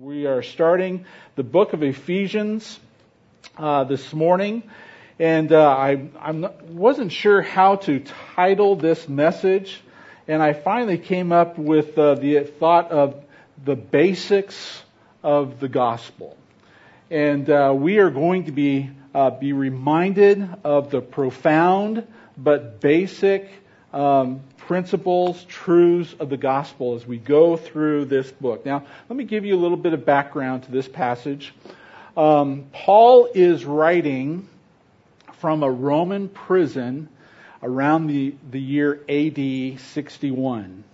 We are starting the book of Ephesians uh, this morning, and uh, I I'm not, wasn't sure how to title this message, and I finally came up with uh, the thought of the basics of the gospel, and uh, we are going to be uh, be reminded of the profound but basic um, principles, truths of the gospel as we go through this book. Now, let me give you a little bit of background to this passage. Um, Paul is writing from a Roman prison around the, the year AD 61.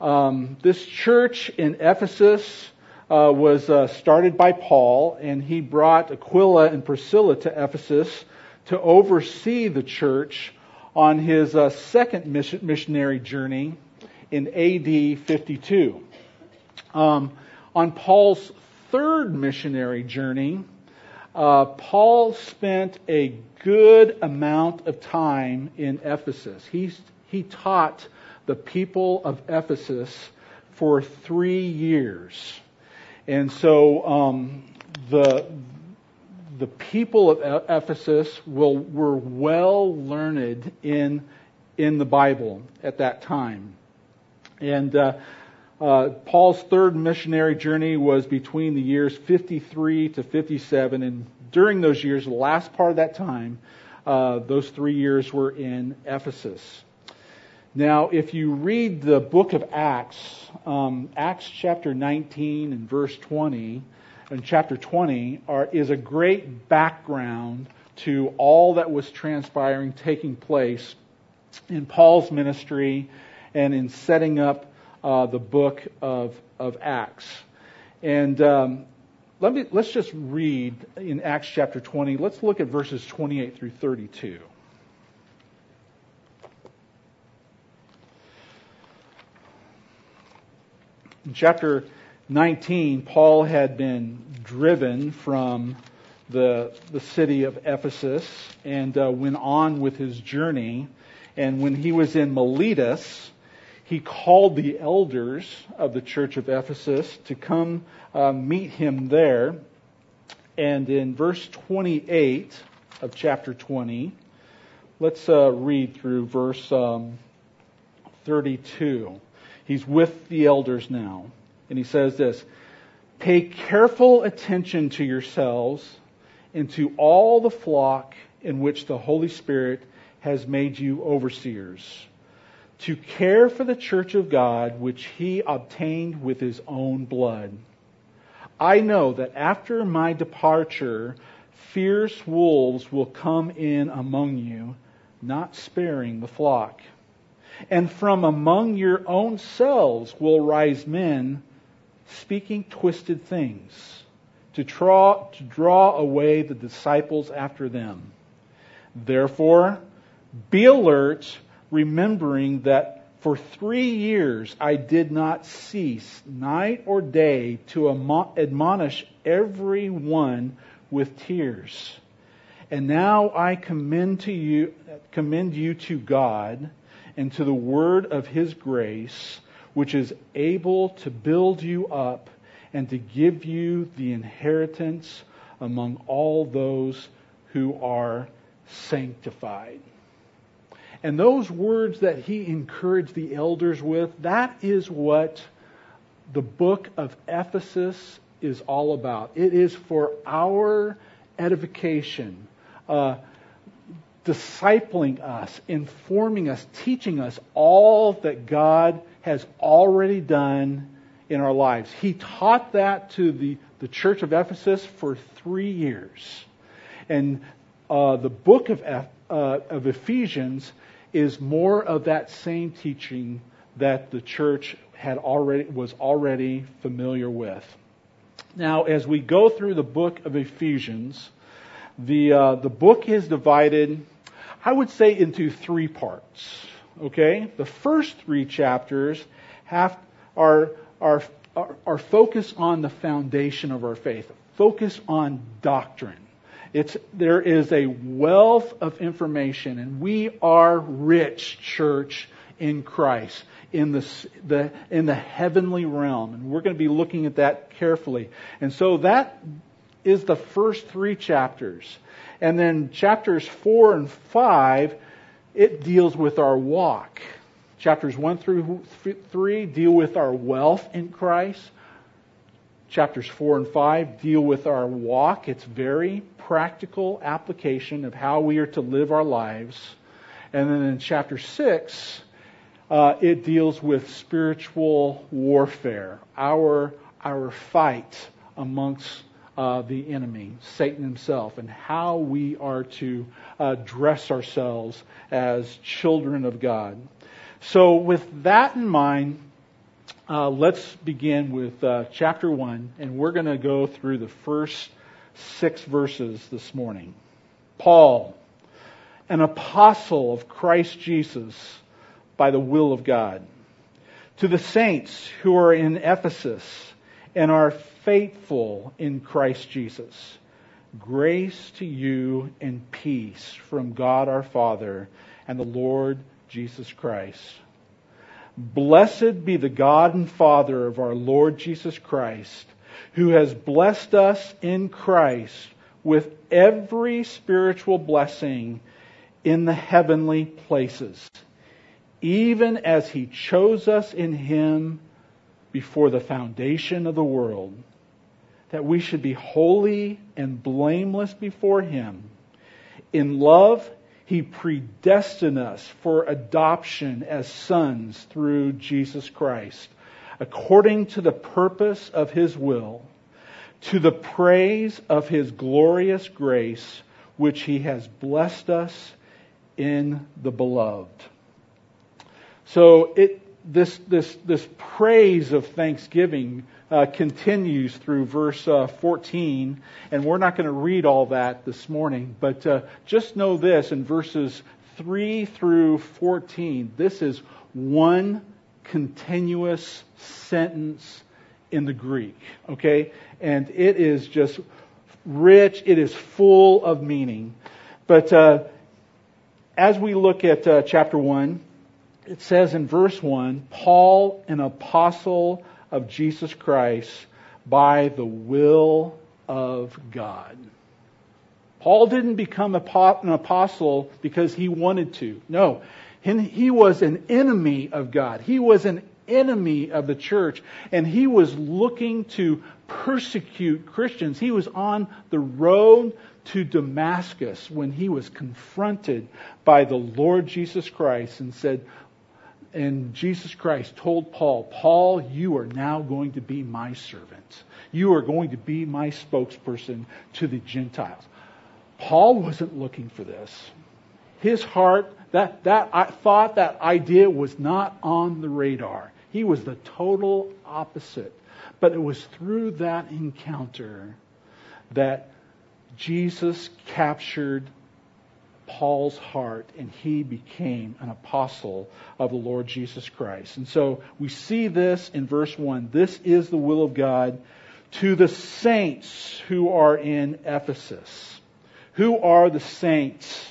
Um, this church in Ephesus uh, was uh, started by Paul, and he brought Aquila and Priscilla to Ephesus to oversee the church on his uh, second mission, missionary journey in AD 52. Um, on Paul's third missionary journey, uh, Paul spent a good amount of time in Ephesus. He, he taught the people of Ephesus for three years. And so um, the, the people of Ephesus will, were well learned in, in the Bible at that time. And uh, uh, Paul's third missionary journey was between the years 53 to 57, and during those years, the last part of that time, uh, those three years were in Ephesus. Now, if you read the book of Acts, um, Acts chapter 19 and verse 20, in chapter 20 are, is a great background to all that was transpiring, taking place in Paul's ministry and in setting up uh, the book of, of Acts. And um, let me, let's just read in Acts chapter 20. Let's look at verses 28 through 32. In chapter 19, Paul had been driven from the, the city of Ephesus and uh, went on with his journey. And when he was in Miletus, he called the elders of the church of Ephesus to come uh, meet him there. And in verse 28 of chapter 20, let's uh, read through verse um, 32. He's with the elders now. And he says this Pay careful attention to yourselves and to all the flock in which the Holy Spirit has made you overseers, to care for the church of God which he obtained with his own blood. I know that after my departure, fierce wolves will come in among you, not sparing the flock. And from among your own selves will rise men speaking twisted things to draw, to draw away the disciples after them. Therefore, be alert, remembering that for three years I did not cease, night or day, to admonish everyone with tears. And now I commend to you, commend you to God and to the word of His grace, which is able to build you up and to give you the inheritance among all those who are sanctified. And those words that he encouraged the elders with, that is what the book of Ephesus is all about. It is for our edification, uh, discipling us, informing us, teaching us all that God has already done in our lives. He taught that to the, the church of Ephesus for three years. And uh, the book of, uh, of Ephesians is more of that same teaching that the church had already was already familiar with. Now, as we go through the book of Ephesians, the uh, the book is divided, I would say, into three parts. Okay? The first three chapters have, are, are, are, focused on the foundation of our faith, focus on doctrine. It's, there is a wealth of information, and we are rich, church, in Christ in the, the, in the heavenly realm. And we're going to be looking at that carefully. And so that is the first three chapters. And then chapters four and five, it deals with our walk. Chapters one through three deal with our wealth in Christ. Chapters four and five deal with our walk. It's very practical application of how we are to live our lives. And then in chapter six, uh, it deals with spiritual warfare, our our fight amongst uh, the enemy, Satan himself, and how we are to uh, dress ourselves as children of God. So, with that in mind, uh, let's begin with uh, chapter 1, and we're going to go through the first six verses this morning. Paul, an apostle of Christ Jesus by the will of God. To the saints who are in Ephesus and are faithful in Christ Jesus, grace to you and peace from God our Father and the Lord Jesus Christ. Blessed be the God and Father of our Lord Jesus Christ, who has blessed us in Christ with every spiritual blessing in the heavenly places, even as he chose us in him before the foundation of the world, that we should be holy and blameless before him. In love, he predestined us for adoption as sons through Jesus Christ, according to the purpose of His will, to the praise of His glorious grace, which He has blessed us in the beloved. So it, this, this, this praise of thanksgiving uh, continues through verse uh, 14, and we're not going to read all that this morning, but uh, just know this in verses 3 through 14, this is one continuous sentence in the Greek, okay? And it is just rich, it is full of meaning. But uh, as we look at uh, chapter 1, it says in verse 1 Paul, an apostle of Jesus Christ by the will of God. Paul didn't become an apostle because he wanted to. No, he was an enemy of God. He was an enemy of the church, and he was looking to persecute Christians. He was on the road to Damascus when he was confronted by the Lord Jesus Christ and said, and Jesus Christ told Paul, Paul, you are now going to be my servant. You are going to be my spokesperson to the Gentiles. Paul wasn't looking for this. His heart, that, that thought, that idea was not on the radar. He was the total opposite. But it was through that encounter that Jesus captured Paul's heart and he became an apostle of the Lord Jesus Christ. And so we see this in verse 1. This is the will of God to the saints who are in Ephesus. Who are the saints?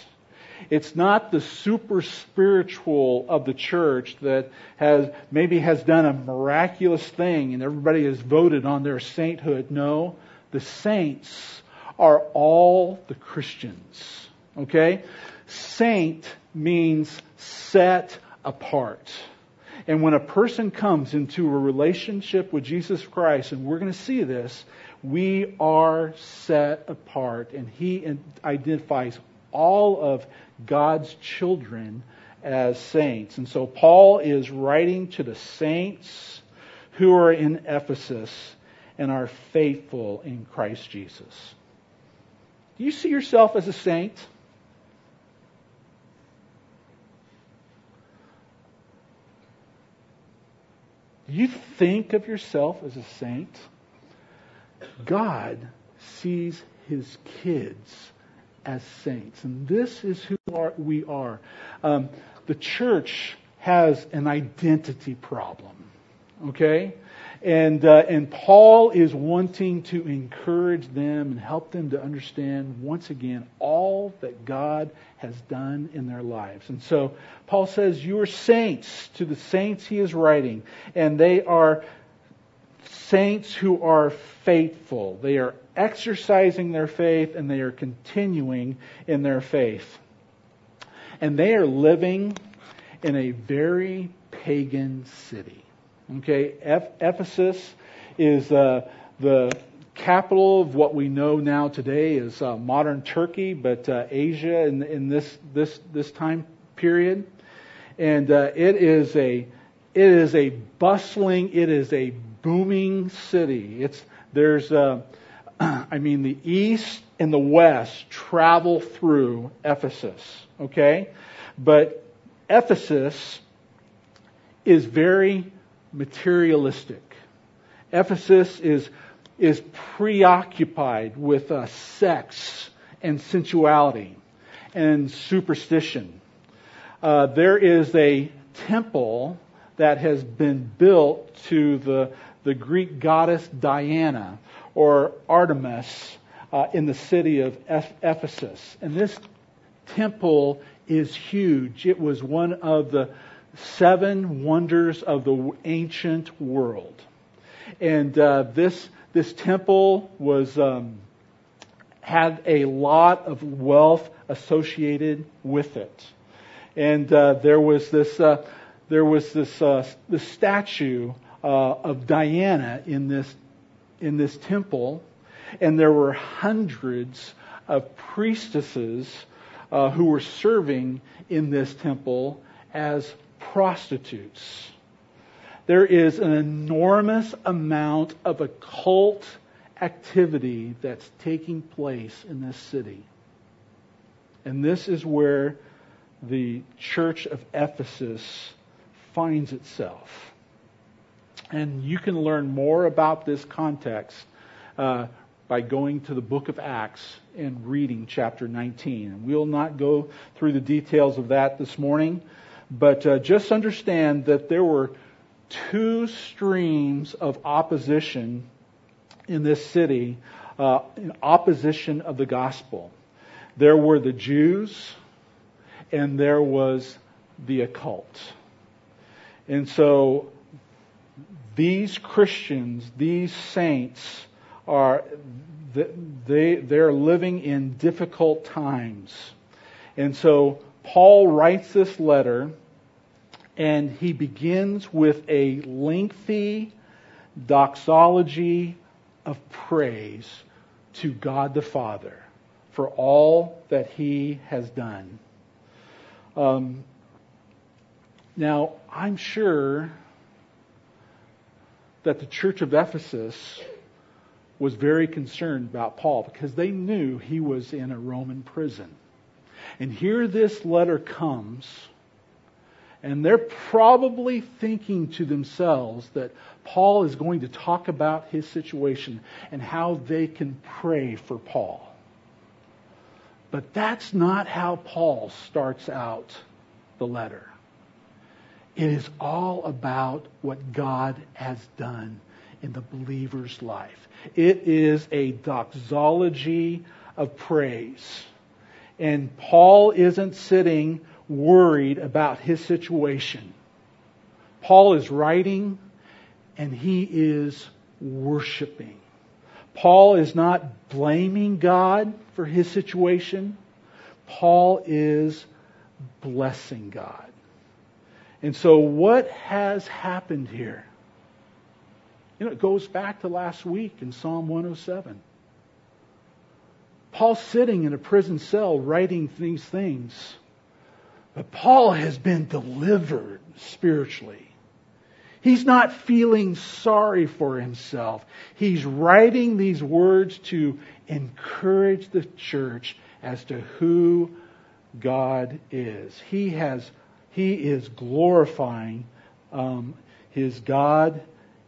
It's not the super spiritual of the church that has maybe has done a miraculous thing and everybody has voted on their sainthood. No, the saints are all the Christians Okay? Saint means set apart. And when a person comes into a relationship with Jesus Christ, and we're going to see this, we are set apart. And he identifies all of God's children as saints. And so Paul is writing to the saints who are in Ephesus and are faithful in Christ Jesus. Do you see yourself as a saint? Do you think of yourself as a saint? God sees his kids as saints. And this is who are, we are. Um, the church has an identity problem. Okay? And, uh, and Paul is wanting to encourage them and help them to understand once again all that God has done in their lives. And so Paul says, You are saints to the saints he is writing, and they are saints who are faithful. They are exercising their faith and they are continuing in their faith. And they are living in a very pagan city. Okay, Ephesus is uh, the capital of what we know now today is uh, modern Turkey, but uh, Asia in, in this this this time period, and uh, it is a it is a bustling, it is a booming city. It's there's uh, I mean the east and the west travel through Ephesus. Okay, but Ephesus is very materialistic. Ephesus is, is preoccupied with uh, sex and sensuality and superstition. Uh, there is a temple that has been built to the, the Greek goddess Diana or Artemis uh, in the city of Ephesus. And this temple is huge. It was one of the seven wonders of the ancient world. And uh, this this temple was um, had a lot of wealth associated with it, and uh, there was this uh, there was this uh, the statue uh, of Diana in this in this temple, and there were hundreds of priestesses uh, who were serving in this temple as prostitutes. There is an enormous amount of occult activity that's taking place in this city. And this is where the church of Ephesus finds itself. And you can learn more about this context uh, by going to the book of Acts and reading chapter 19. And we'll not go through the details of that this morning. But uh, just understand that there were two streams of opposition in this city, uh, in opposition of the gospel. There were the Jews, and there was the occult. And so these Christians, these saints, are they they're living in difficult times. And so Paul writes this letter and he begins with a lengthy doxology of praise to God the Father for all that he has done. Um, now, I'm sure that the church of Ephesus was very concerned about Paul because they knew he was in a Roman prison. And here this letter comes, and they're probably thinking to themselves that Paul is going to talk about his situation and how they can pray for Paul. But that's not how Paul starts out the letter. It is all about what God has done in the believer's life. It is a doxology of praise. And Paul isn't sitting worried about his situation. Paul is writing and he is worshiping. Paul is not blaming God for his situation. Paul is blessing God. And so what has happened here? You know, it goes back to last week in Psalm 107. Paul's sitting in a prison cell writing these things. But Paul has been delivered spiritually. He's not feeling sorry for himself. He's writing these words to encourage the church as to who God is. He has, he is glorifying um, his God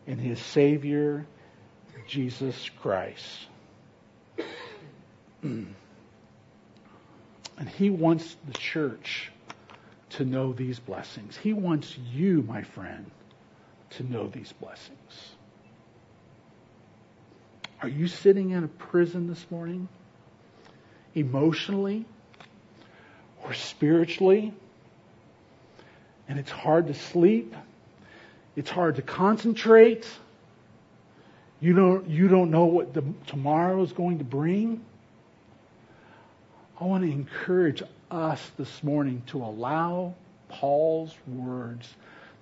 and his Savior, Jesus Christ. Hmm. and he wants the church to know these blessings. He wants you, my friend, to know these blessings. Are you sitting in a prison this morning? Emotionally or spiritually? And it's hard to sleep. It's hard to concentrate. You don't, you don't know what the, tomorrow is going to bring. I want to encourage us this morning to allow Paul's words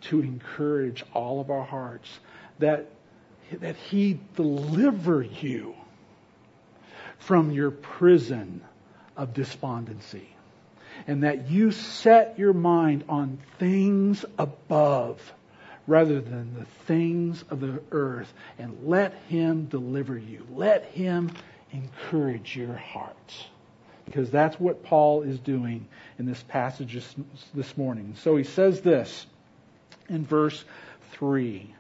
to encourage all of our hearts that, that he deliver you from your prison of despondency and that you set your mind on things above rather than the things of the earth and let him deliver you. Let him encourage your hearts because that's what Paul is doing in this passage this morning. So he says this in verse 3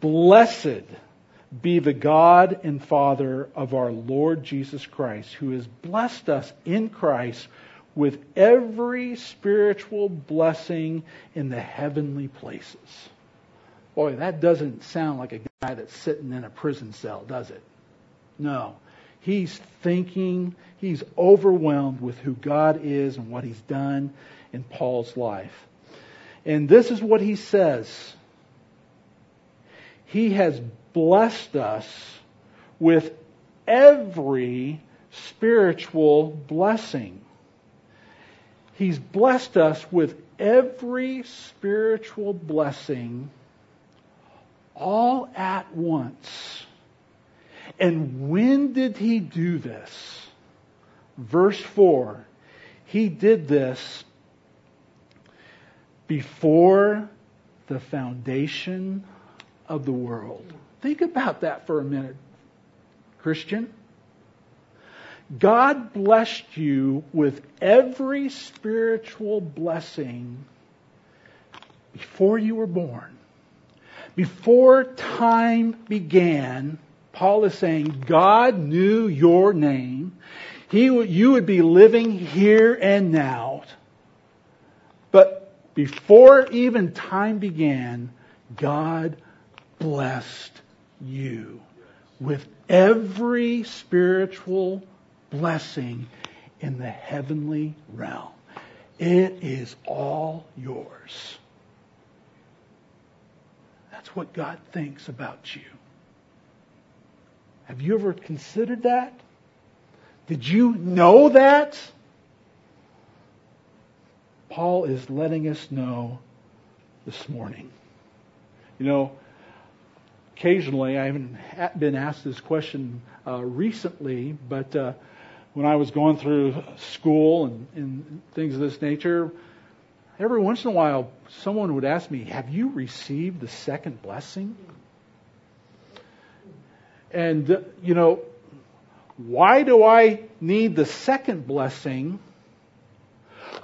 Blessed be the God and Father of our Lord Jesus Christ, who has blessed us in Christ with every spiritual blessing in the heavenly places. Boy, that doesn't sound like a guy that's sitting in a prison cell, does it? No. He's thinking, he's overwhelmed with who God is and what he's done in Paul's life. And this is what he says. He has blessed us with every spiritual blessing. He's blessed us with every spiritual blessing all at once. And when did he do this? Verse 4. He did this before the foundation of the world. Think about that for a minute, Christian. God blessed you with every spiritual blessing before you were born. Before time began, Paul is saying God knew your name. He, you would be living here and now. But before even time began, God blessed you with every spiritual blessing in the heavenly realm. It is all yours. That's what God thinks about you. Have you ever considered that? Did you know that? Paul is letting us know this morning. You know, occasionally, I haven't been asked this question uh, recently, but uh, when I was going through school and, and things of this nature, every once in a while, someone would ask me, Have you received the second blessing? And, uh, you know, why do I need the second blessing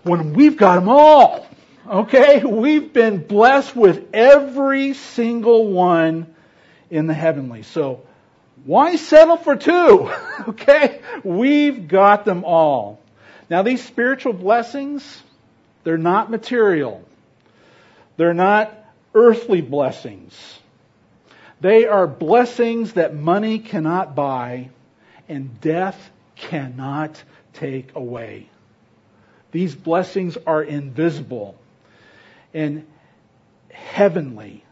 when we've got them all? Okay? We've been blessed with every single one in the heavenly. So, why settle for two? okay? We've got them all. Now, these spiritual blessings, they're not material. They're not earthly blessings. They are blessings that money cannot buy and death cannot take away. These blessings are invisible and heavenly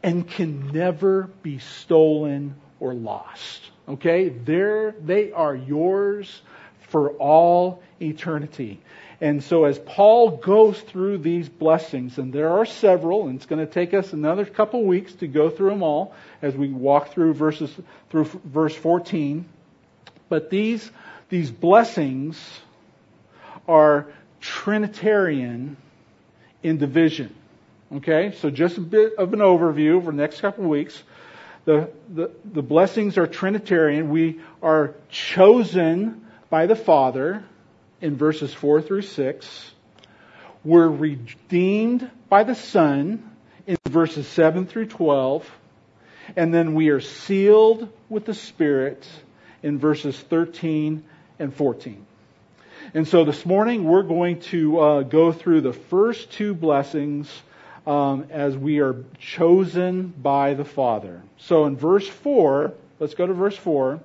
and can never be stolen or lost. Okay? They're, they are yours for all eternity. And so as Paul goes through these blessings, and there are several, and it's going to take us another couple weeks to go through them all as we walk through verses through verse 14. But these these blessings are Trinitarian in division. Okay, so just a bit of an overview for the next couple of weeks. The, the, the blessings are Trinitarian. We are chosen by the Father in verses 4 through 6. We're redeemed by the Son in verses 7 through 12. And then we are sealed with the Spirit in verses 13 and 14. And so this morning we're going to uh, go through the first two blessings um, as we are chosen by the Father. So in verse 4, Let's go to verse 4.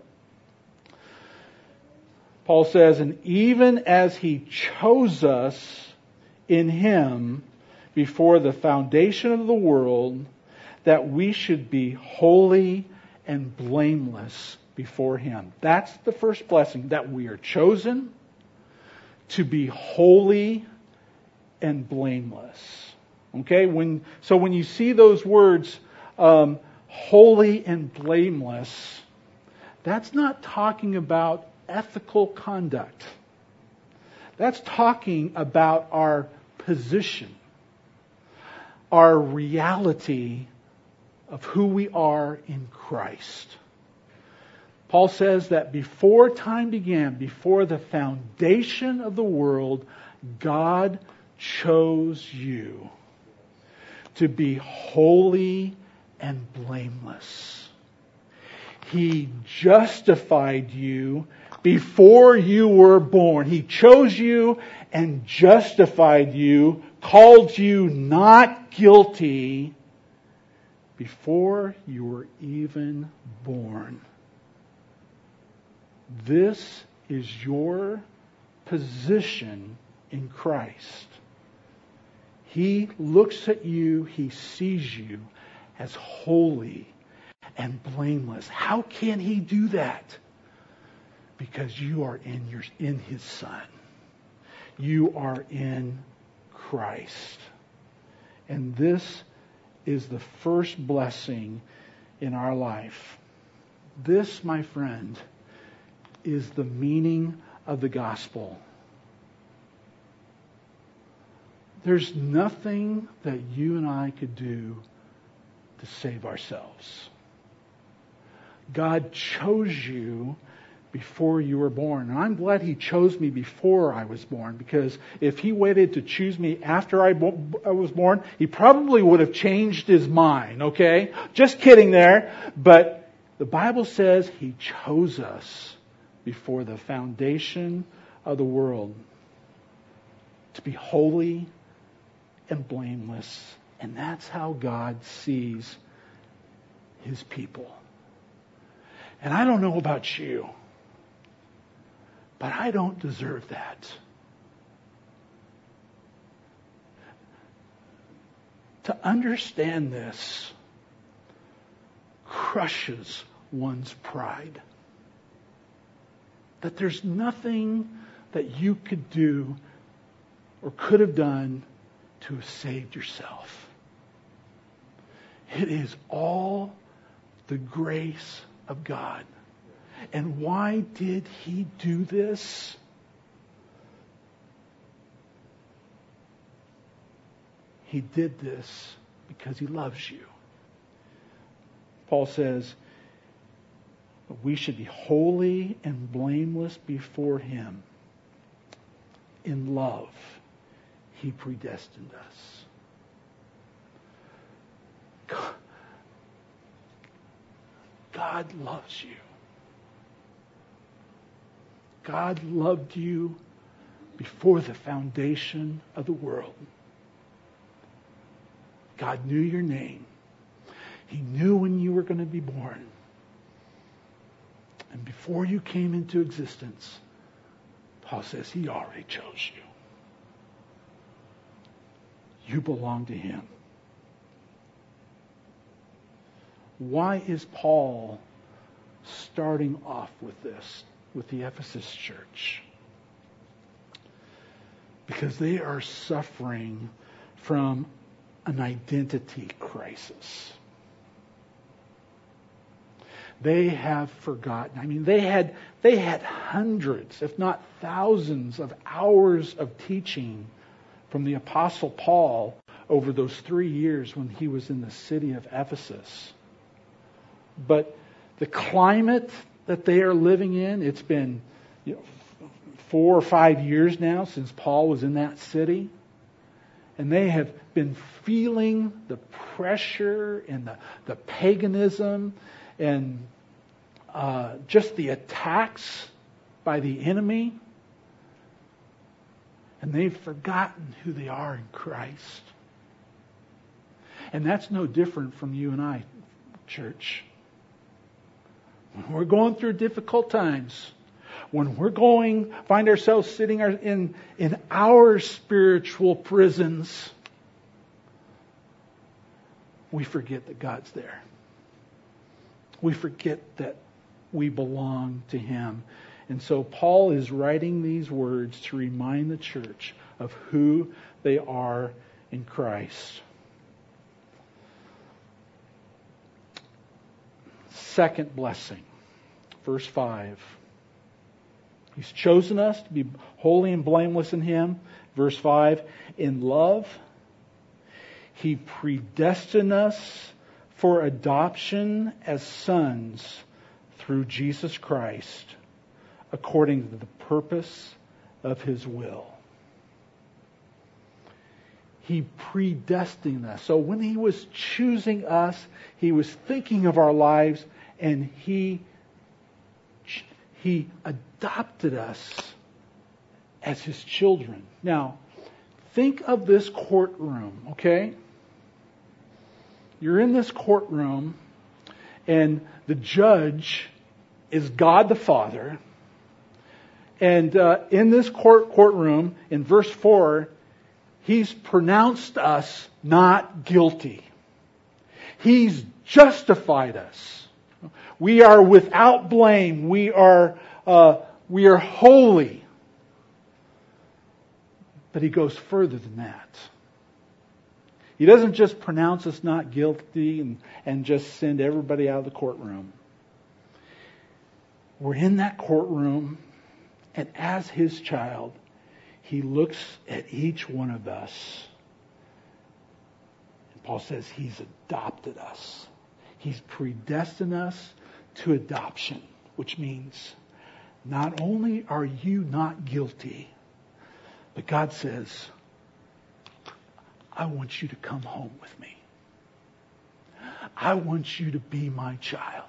Paul says, And even as he chose us in him before the foundation of the world, that we should be holy and blameless before him. That's the first blessing, that we are chosen to be holy and blameless. Okay? When, so when you see those words, um, holy and blameless, that's not talking about ethical conduct. That's talking about our position, our reality of who we are in Christ. Paul says that before time began, before the foundation of the world, God chose you to be holy and blameless. He justified you before you were born. He chose you and justified you, called you not guilty before you were even born. This is your position in Christ. He looks at you, he sees you as holy and blameless. How can he do that? Because you are in your in his son. You are in Christ. And this is the first blessing in our life. This, my friend, is the meaning of the gospel. There's nothing that you and I could do to save ourselves. God chose you before you were born. And I'm glad He chose me before I was born because if He waited to choose me after I, bo- I, was born, He probably would have changed His mind, okay? Just kidding there. But the Bible says He chose us before the foundation of the world to be holy and blameless. And that's how God sees his people. And I don't know about you, but I don't deserve that. To understand this crushes one's pride that there's nothing that you could do or could have done to have saved yourself. It is all the grace of God. And why did he do this? He did this because he loves you. Paul says, we should be holy and blameless before Him. In love, He predestined us. God loves you. God loved you before the foundation of the world. God knew your name. He knew when you were going to be born. And before you came into existence, Paul says he already chose you. You belong to him. Why is Paul starting off with this, with the Ephesus church? Because they are suffering from an identity crisis they have forgotten. I mean, they had, they had hundreds, if not thousands, of hours of teaching from the Apostle Paul over those three years when he was in the city of Ephesus. But the climate that they are living in, it's been you know, four or five years now since Paul was in that city. And they have been feeling the pressure and the, the paganism and uh, just the attacks by the enemy. And they've forgotten who they are in Christ. And that's no different from you and I, church. When we're going through difficult times, when we're going, find ourselves sitting in, in our spiritual prisons, we forget that God's there. We forget that we belong to Him. And so Paul is writing these words to remind the church of who they are in Christ. Second blessing, verse 5. He's chosen us to be holy and blameless in Him. Verse 5. In love, He predestined us for adoption as sons through Jesus Christ, according to the purpose of His will. He predestined us. So when He was choosing us, He was thinking of our lives and He, He adopted us as His children. Now, think of this courtroom, okay? You're in this courtroom, and the judge is God the Father. And uh, in this court courtroom, in verse four, he's pronounced us not guilty. He's justified us. We are without blame. We are uh, we are holy. But he goes further than that. He doesn't just pronounce us not guilty and, and just send everybody out of the courtroom. We're in that courtroom, and as his child, he looks at each one of us. And Paul says he's adopted us. He's predestined us to adoption, which means not only are you not guilty, but God says, I want you to come home with me. I want you to be my child.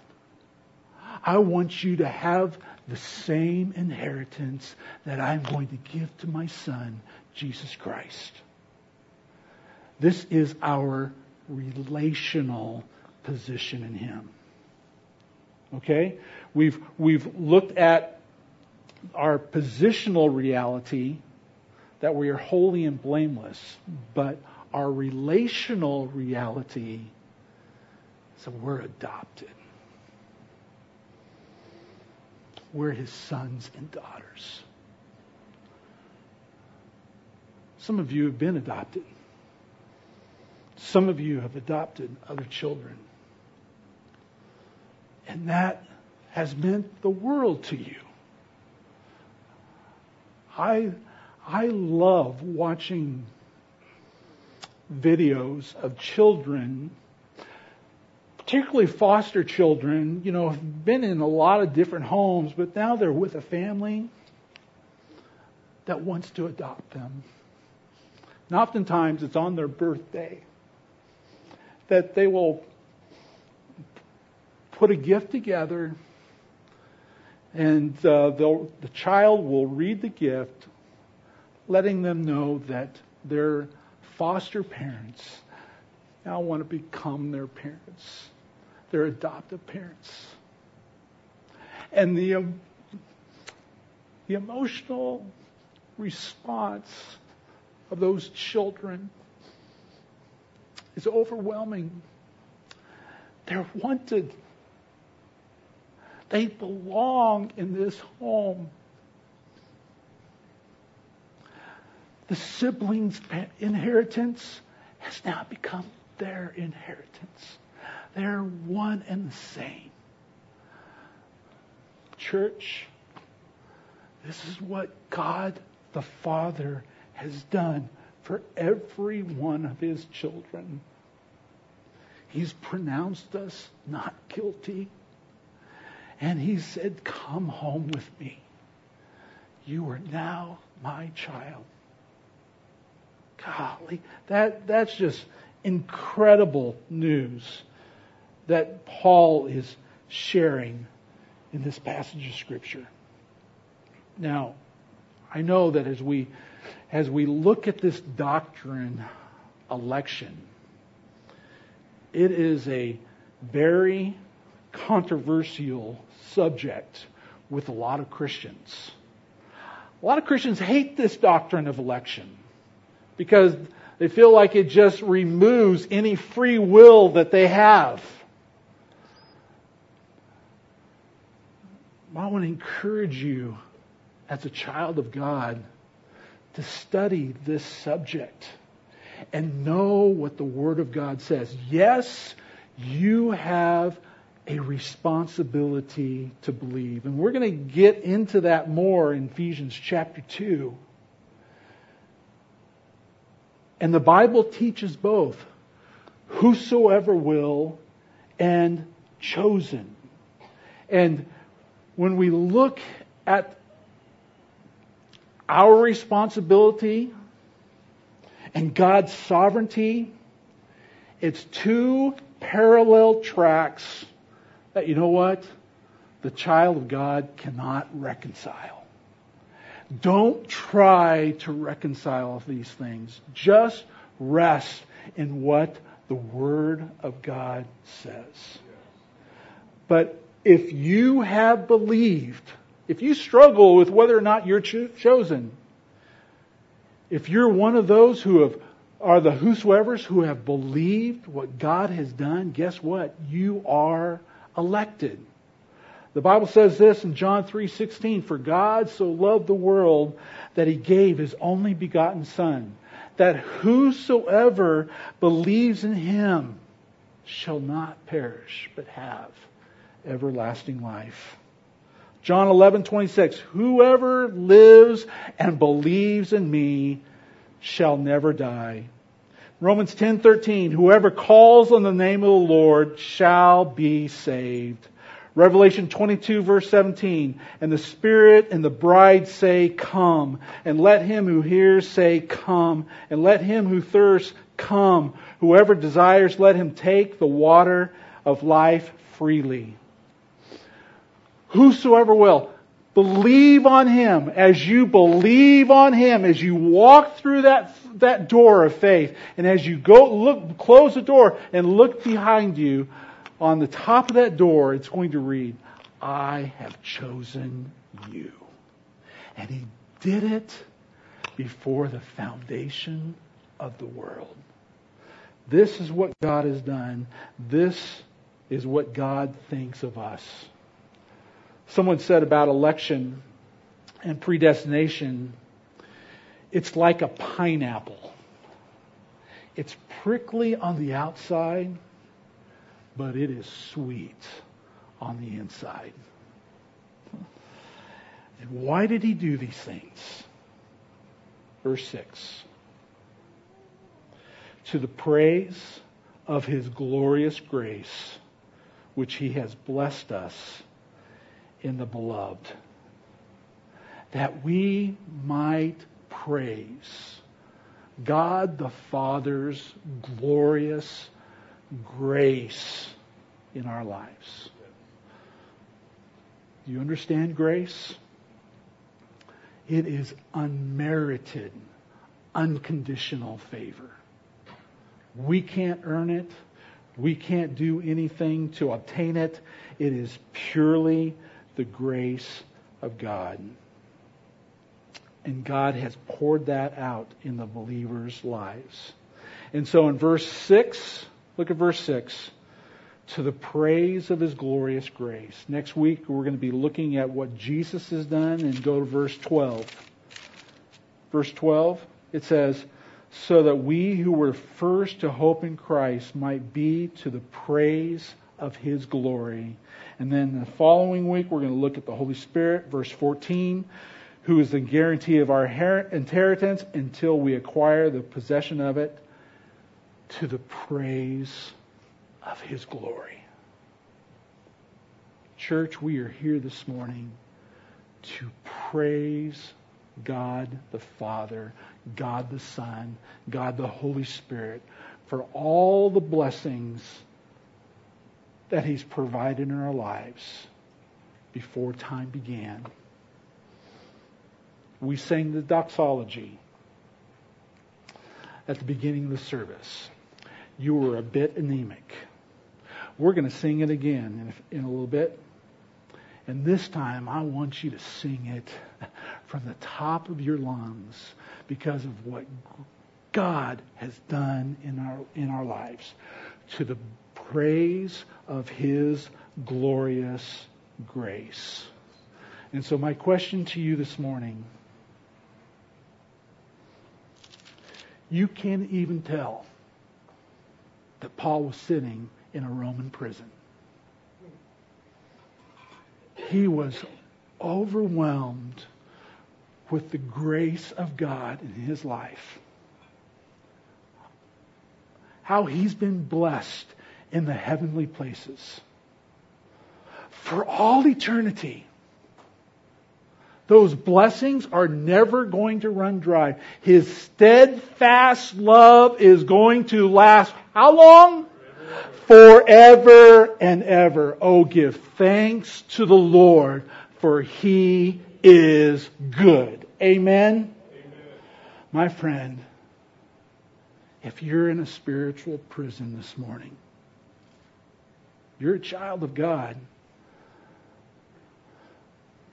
I want you to have the same inheritance that I'm going to give to my son, Jesus Christ. This is our relational position in him. Okay? We've, we've looked at our positional reality that we are holy and blameless, but our relational reality is that we're adopted. We're his sons and daughters. Some of you have been adopted. Some of you have adopted other children. And that has meant the world to you. I, I love watching videos of children, particularly foster children, you know, have been in a lot of different homes, but now they're with a family that wants to adopt them. And oftentimes it's on their birthday that they will put a gift together and uh, the child will read the gift, letting them know that their foster parents now want to become their parents, their adoptive parents. And the, um, the emotional response of those children is overwhelming. They're wanted. They belong in this home. The siblings' inheritance has now become their inheritance. They're one and the same. Church, this is what God the Father has done for every one of his children. He's pronounced us not guilty. And he said, Come home with me. You are now my child. Golly, that, that's just incredible news that Paul is sharing in this passage of Scripture. Now, I know that as we as we look at this doctrine, election, it is a very controversial subject with a lot of Christians. A lot of Christians hate this doctrine of election because they feel like it just removes any free will that they have. I want to encourage you as a child of God to study this subject and know what the Word of God says. Yes, you have a responsibility to believe. And we're going to get into that more in Ephesians chapter 2. And the Bible teaches both whosoever will and chosen. And when we look at our responsibility and God's sovereignty, it's two parallel tracks that, you know what? The child of God cannot reconcile. Don't try to reconcile these things. Just rest in what the Word of God says. But if you have believed, if you struggle with whether or not you're cho- chosen, if you're one of those who have are the whosoever's who have believed what God has done, guess what? You are elected. The Bible says this in John 3:16, "For God so loved the world that he gave his only begotten son, that whosoever believes in him shall not perish but have everlasting life." John 11:26, "Whoever lives and believes in me shall never die." Romans 10:13, "Whoever calls on the name of the Lord shall be saved." Revelation 22 verse 17, and the Spirit and the bride say, come. And let him who hears say, come. And let him who thirsts come. Whoever desires, let him take the water of life freely. Whosoever will, believe on him as you believe on him, as you walk through that, that door of faith, and as you go look, close the door and look behind you, on the top of that door, it's going to read, I have chosen you. And he did it before the foundation of the world. This is what God has done. This is what God thinks of us. Someone said about election and predestination, it's like a pineapple. It's prickly on the outside, but it is sweet on the inside. And why did he do these things? Verse 6. To the praise of his glorious grace, which he has blessed us in the beloved, that we might praise God the Father's glorious grace in our lives. Do you understand grace? It is unmerited, unconditional favor. We can't earn it. We can't do anything to obtain it. It is purely the grace of God. And God has poured that out in the believers' lives. And so in verse 6, Look at verse 6. To the praise of his glorious grace. Next week, we're going to be looking at what Jesus has done and go to verse 12. Verse 12, it says, So that we who were first to hope in Christ might be to the praise of his glory. And then the following week, we're going to look at the Holy Spirit, verse 14, who is the guarantee of our inheritance until we acquire the possession of it to the praise of His glory. Church, we are here this morning to praise God the Father, God the Son, God the Holy Spirit for all the blessings that He's provided in our lives before time began. We sang the doxology at the beginning of the service you were a bit anemic. we're going to sing it again in a, little bit. And this time, I want you to sing it from the top of your lungs because of what God has done in our, in our lives to the praise of His glorious grace. And so, my question to you this morning you can't even tell that Paul was sitting in a Roman prison. He was overwhelmed with the grace of God in his life. How he's been blessed in the heavenly places. For all eternity, those blessings are never going to run dry. His steadfast love is going to last how long? Forever and ever. Oh, give thanks to the Lord, for he is good. Amen? Amen? My friend, if you're in a spiritual prison this morning, you're a child of God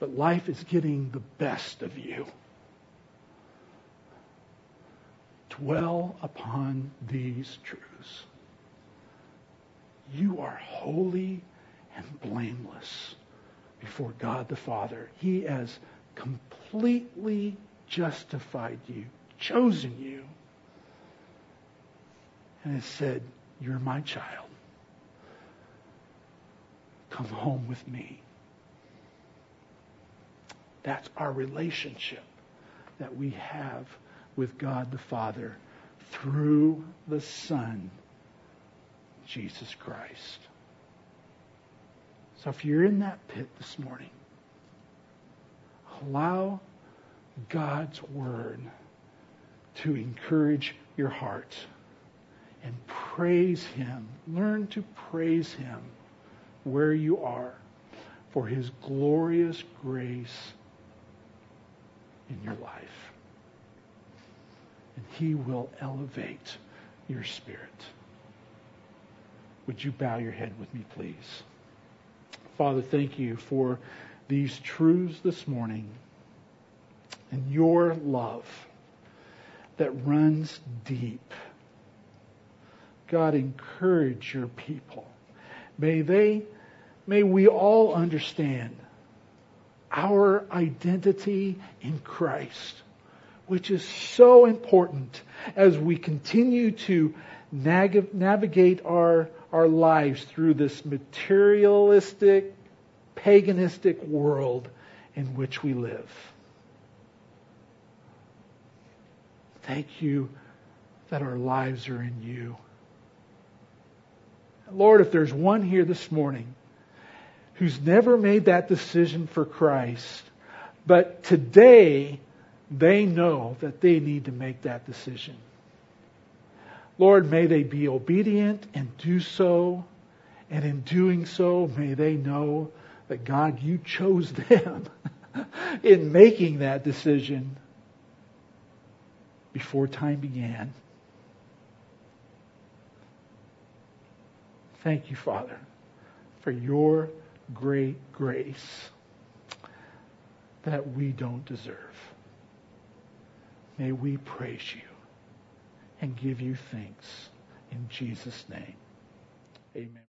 but life is getting the best of you. Dwell upon these truths. You are holy and blameless before God the Father. He has completely justified you, chosen you, and has said, You're my child. Come home with me. That's our relationship that we have with God the Father through the Son, Jesus Christ. So if you're in that pit this morning, allow God's Word to encourage your heart and praise Him. Learn to praise Him where you are for His glorious grace in your life. And He will elevate your spirit. Would you bow your head with me, please? Father, thank you for these truths this morning and your love that runs deep. God, encourage your people. May they, may we all understand our identity in Christ, which is so important as we continue to navigate our, our lives through this materialistic, paganistic world in which we live. Thank you that our lives are in you. Lord, if there's one here this morning who's never made that decision for Christ, but today they know that they need to make that decision. Lord, may they be obedient and do so. And in doing so, may they know that God, you chose them in making that decision before time began. Thank you, Father, for your great grace that we don't deserve. May we praise you and give you thanks in Jesus' name. Amen.